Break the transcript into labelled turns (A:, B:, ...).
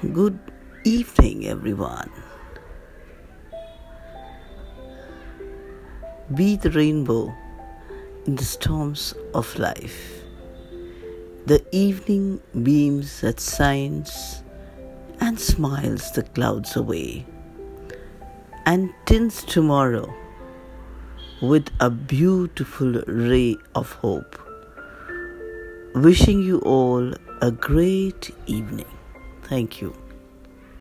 A: Good evening, everyone. Be the rainbow in the storms of life. The evening beams that shines and smiles the clouds away and tints tomorrow with a beautiful ray of hope. Wishing you all a great evening. Thank you.